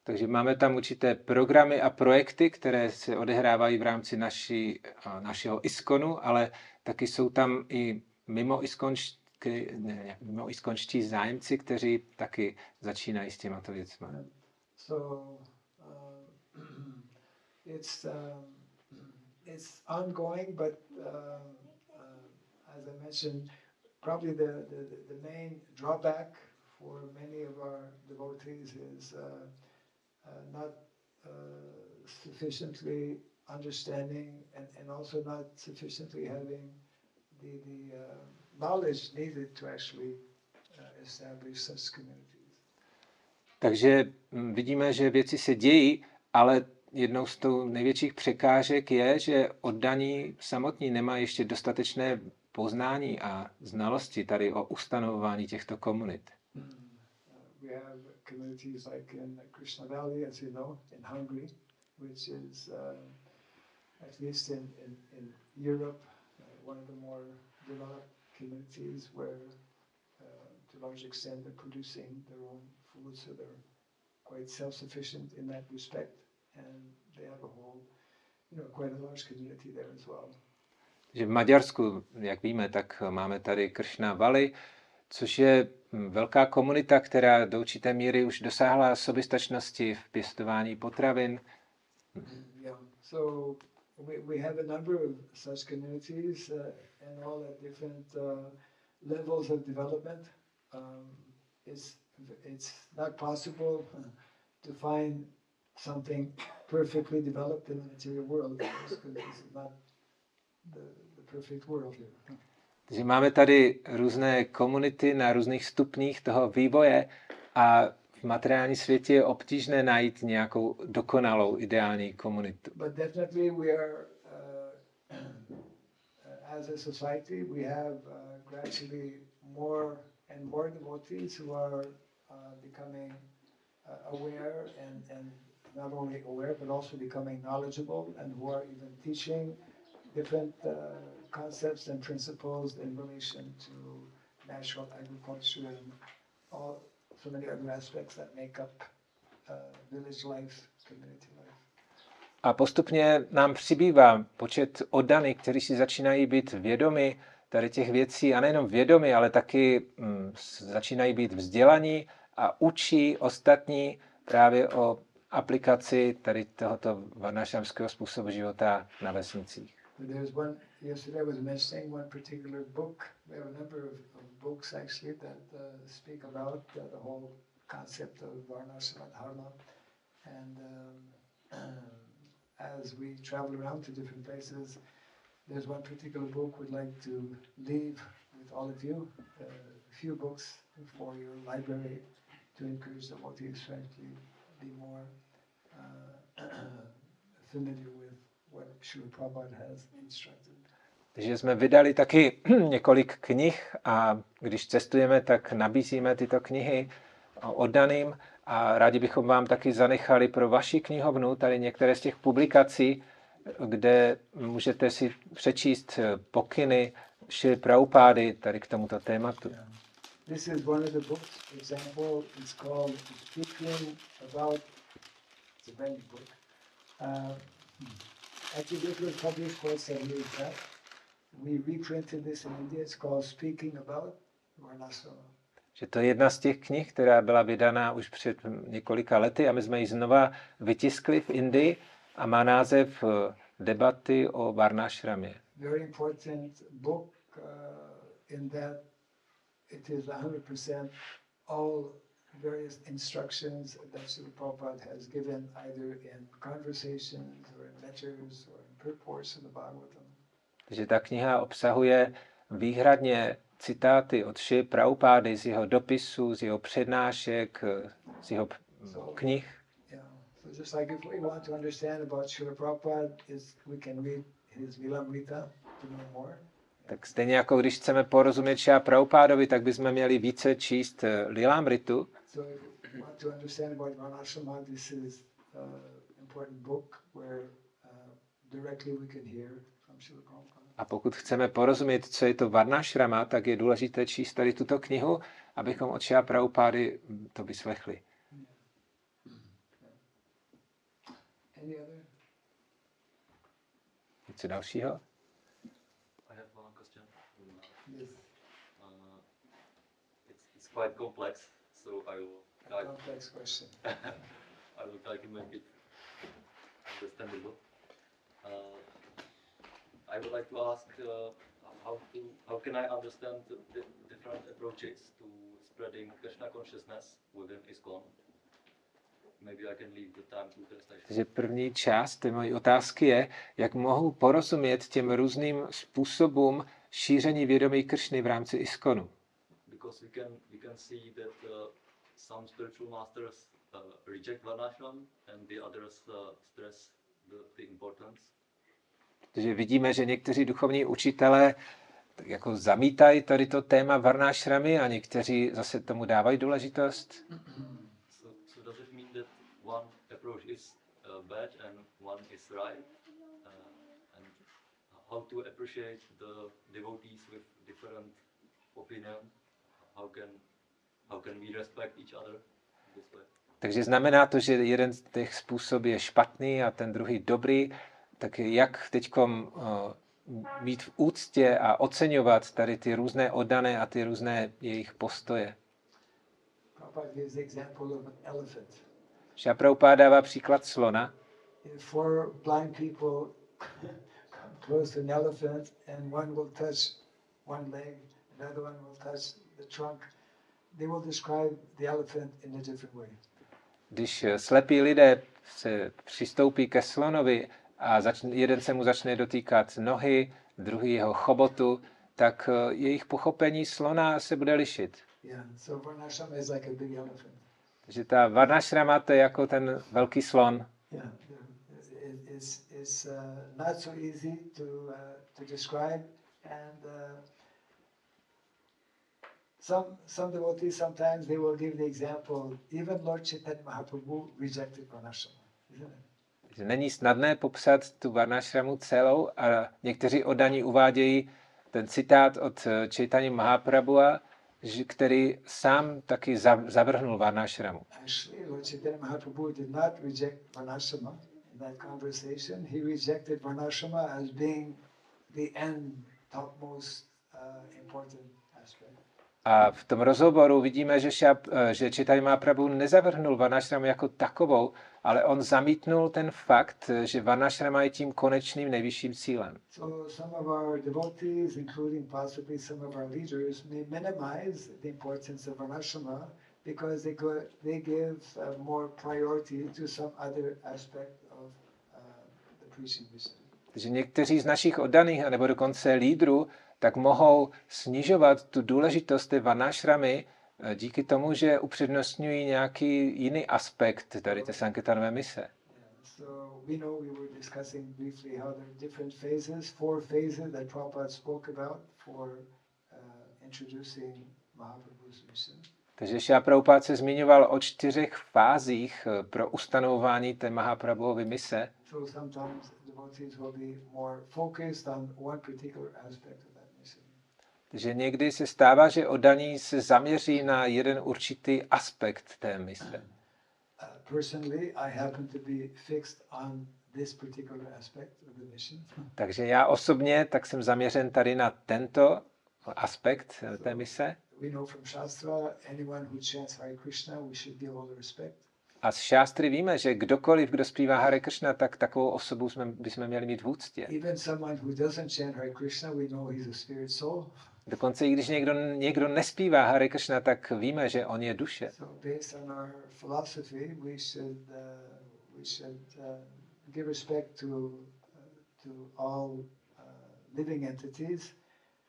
Takže máme tam určité programy a projekty, které se odehrávají v rámci naší, našeho ISKONu, ale taky jsou tam i mimo iskonští, ne, mimo iskonští zájemci, kteří taky začínají s těmato věcmi. So it's um, it's ongoing, but um, uh, as I mentioned, probably the, the, the main drawback for many of our devotees is uh, uh, not uh, sufficiently understanding and, and also not sufficiently having the, the uh, knowledge needed to actually uh, establish such communities. Takže mm, vidíme, že věci se dějí, ale jednou z tou největších překážek je, že oddaní samotní nemá ještě dostatečné poznání a znalosti tady o ustanovování těchto komunit. Quite self-sufficient in that respect, and they have a whole, you know, quite a large community there as well. Takže v Maďarsku, jak víme, tak máme tady Kršna Valley, což je velká komunita, která do určité míry už dosáhla soběstačnosti v pěstování potravin. Yeah. So we, we have a number of such communities, uh, and all at different uh, levels of development. Um, it's it's not possible to find something perfectly developed in the material world because this is not the, the perfect world here. Takže máme tady různé komunity na různých stupních toho vývoje a v materiální světě je obtížné najít nějakou dokonalou ideální komunitu. But definitely we are, uh, as a society, we have uh, gradually more and more devotees who are uh, becoming uh, aware and, and not only aware but also becoming knowledgeable and who are even teaching different uh, concepts and principles in relation to natural agriculture and all so many other aspects that make up uh, village life, community life. A postupně nám přibývá počet oddaných, kteří si začínají být vědomi tady těch věcí a nejenom vědomi, ale taky mm, začínají být vzdělaní a učí ostatní právě o aplikaci tady. There's one, yesterday I was mentioning one particular book. We have a number of, of books actually that uh, speak about uh, the whole concept of Varnashram Dharma. And um, as we travel around to different places, there's one particular book we'd like to leave with all of you. Uh, a few books for your library to encourage the devotees frankly be more uh, familiar with what Prabhupada has instructed. Takže jsme vydali taky několik knih a když cestujeme, tak nabízíme tyto knihy oddaným a rádi bychom vám taky zanechali pro vaši knihovnu tady některé z těch publikací, kde můžete si přečíst pokyny Šily Praupády tady k tomuto tématu. This is one of the books. For example, it's called Speaking About. It's a brand new book. Uh, actually, this was published quite some years back. We reprinted this in India. It's called Speaking About Varnasrama. Že to je jedna z těch knih, která byla vydaná už před několika lety a my jsme ji znova vytiskli v Indii a má název eh, Debaty o Varnášramě. Very important book uh, in that it is 100% all various instructions that Srila Prabhupada has given either in conversations or in letters or in purports of the Bhagavatam. Takže ta kniha obsahuje výhradně citáty od Ši Praupády z jeho dopisů, z jeho přednášek, z jeho knih. Yeah. So just like if we want to understand about Srila Prabhupada, is we can read his Vilamrita to know more. Tak stejně jako když chceme porozumět Šia Praupádovi, tak bychom měli více číst eh, Lilamritu. So if we want to understand about Varnashrama, this is an important book where uh, directly we can hear from Srila Prabhupada. A pokud chceme porozumět, co je to Varnashrama, tak je důležité číst tady tuto knihu, abychom od Šia Praupády hm, to vyslechli. Něco dalšího? I have one question. Yes. Uh, it's, it's quite complex, so I will A try, complex question. I will try to make it understandable. Uh, I would like to ask uh, how to how can I understand the, the different approaches to spreading Krishna consciousness within ISKCON? Maybe I can leave the time to translation. Takže první část té mojí otázky je, jak mohu porozumět těm různým způsobům šíření vědomí Kršny v rámci ISKONu. Because we can we can see that uh, some spiritual masters uh, reject varnashram and the others uh, stress the, the importance. Protože vidíme, že někteří duchovní učitelé jako zamítají tady to téma varnášramy a někteří zase tomu dávají důležitost. So, so does it mean that one approach is uh, bad and one is right? Uh, and how to appreciate the devotees with different opinion? How can how can we respect each other this way? Takže znamená to, že jeden z těch způsobů je špatný a ten druhý dobrý. Tak jak teď mít v úctě a oceňovat tady ty různé oddané a ty různé jejich postoje. Prabhupada gives the example of an elephant. Šapraupá dává příklad slona. Four blind people come close to an elephant and one will touch one leg, another one will touch the trunk, they will describe the elephant in a different way. Když slepí lidé se přistoupí ke slonovi a začne, jeden se mu začne dotýkat nohy, druhý jeho chobotu, tak eh, jejich pochopení slona se bude lišit. Yeah, so is like a big elephant. Takže ta Varnashrama to je jako ten velký slon. Yeah, it, it's, it's uh, not so easy to, uh, to describe, and uh, some some devotees sometimes they will give the example. Even Lord Chaitanya Mahaprabhu rejected Varnashram, isn't it? Není snadné popsat tu Varnashramu celou a někteří oddaní uvádějí ten citát od Chaitanya Mahaprabhua, že- který sám taky za- zavrhnul Varnashramu. Actually, Lord Chaitanya Mahaprabhu did not reject Varnashrama in that conversation. He rejected Varnashrama as being the end, topmost uh, important aspect. A v tom rozhovoru vidíme, že, šap, eh, že Chaitanya Mahaprabhu nezavrhnul Varnashramu jako takovou, ale on zamítnul ten fakt, eh, že Varnashrama je tím konečným nejvyšším cílem. So some of our devotees, including possibly some of our leaders, may minimize the importance of Varnashrama because they, go, they give uh, more priority to some other aspect of uh, the preaching mission. Takže někteří z našich oddaných, nebo dokonce lídrů, tak mohou snižovat tu důležitost té Varnashramy eh, díky tomu, že upřednostňují nějaký jiný aspekt tady té Sankirtanové mise. Yeah, So we know we were discussing briefly how there are different phases, four phases that Prabhupada spoke about for uh, introducing Mahaprabhu's mission. Takže Šila Prabhupád se zmiňoval o čtyřech fázích eh, pro ustanovování té Mahaprabhuovy mise. So sometimes devotees will be more focused on one particular aspect of that mission. Takže někdy se stává, že oddaní se zaměří na jeden určitý aspekt té mise. Uh, personally, I happen to be fixed on this particular aspect of the mission. Takže já osobně tak jsem zaměřen tady na tento aspekt eh, té mise. We know from Shastra, anyone who chants Hare Krishna, we should give all the respect. A z šástry víme, že kdokoliv, kdo zpívá Hare Krishna, tak takovou osobu jsme, bychom měli mít v úctě. Even someone who doesn't chant Hare Krishna, we know he's a spirit soul. Dokonce i když někdo, někdo nespívá Hare Krishna, tak víme, že on je duše. So based on our philosophy, we should uh, we should uh, give respect to uh, to all uh, living entities,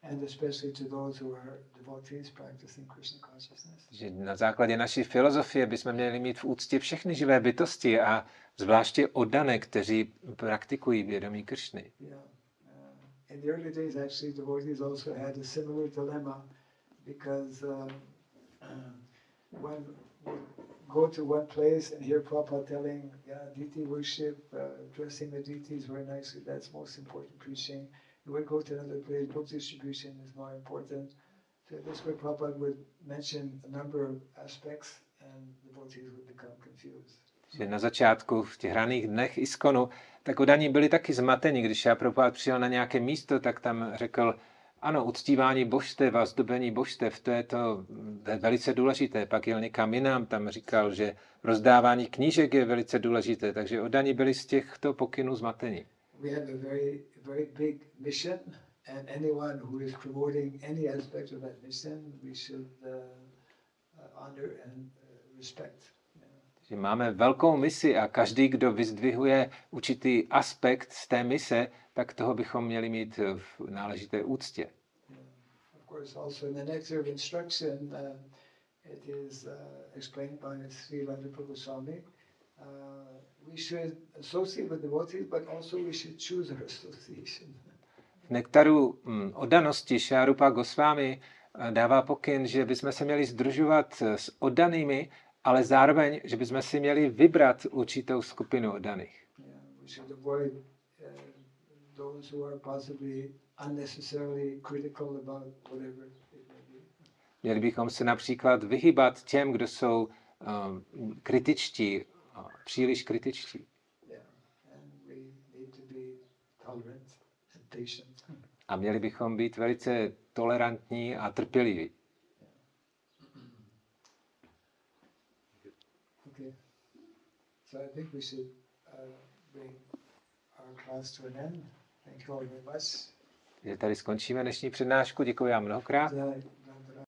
and especially to those who are devotees practicing Krishna consciousness. Že na základě naší filozofie bychom měli mít v úctě všechny živé bytosti a zvláště oddané, kteří praktikují vědomí Kršny. Yeah. Uh, in the early days, actually, devotees also had a similar dilemma because uh, uh, one would go to one place and hear Prabhupada telling, yeah, deity worship, uh, dressing the deities very nicely, that's most important preaching. You would go to another place, book distribution is more important. So this way Prabhupada would mention a number of aspects and devotees would become confused. Že na začátku v těch raných dnech Iskonu, tak oddaní byli taky zmateni. Když já Prabhupada přijel na nějaké místo, tak tam řekl, ano, uctívání božstev a zdobení božstev, to je to, velice důležité. Pak jel někam jinam, tam říkal, že rozdávání knížek je velice důležité, takže oddaní byli z těchto pokynů zmateni. uh, uh, respect Že máme velkou misi a každý, kdo vyzdvihuje určitý aspekt z té mise, tak toho bychom měli mít v náležité úctě. of course also in the nectar of instruction uh, it is uh, explained by Sri Prabhu Goswami uh, we should associate with devotees but also we should choose our association V nektaru mm, oddanosti Šárupa Gosvámi dává pokyn, že bychom se měli združovat s oddanými, ale zároveň, že bychom si měli vybrat určitou skupinu may be. Měli bychom se například vyhybat těm, kdo jsou um, kritičtí, uh, příliš kritičtí. A měli bychom být velice tolerantní a trpěliví. So I think we should uh, bring our class to an end. Thank you all very much. Takže tady skončíme dnešní přednášku. Děkuji vám mnohokrát.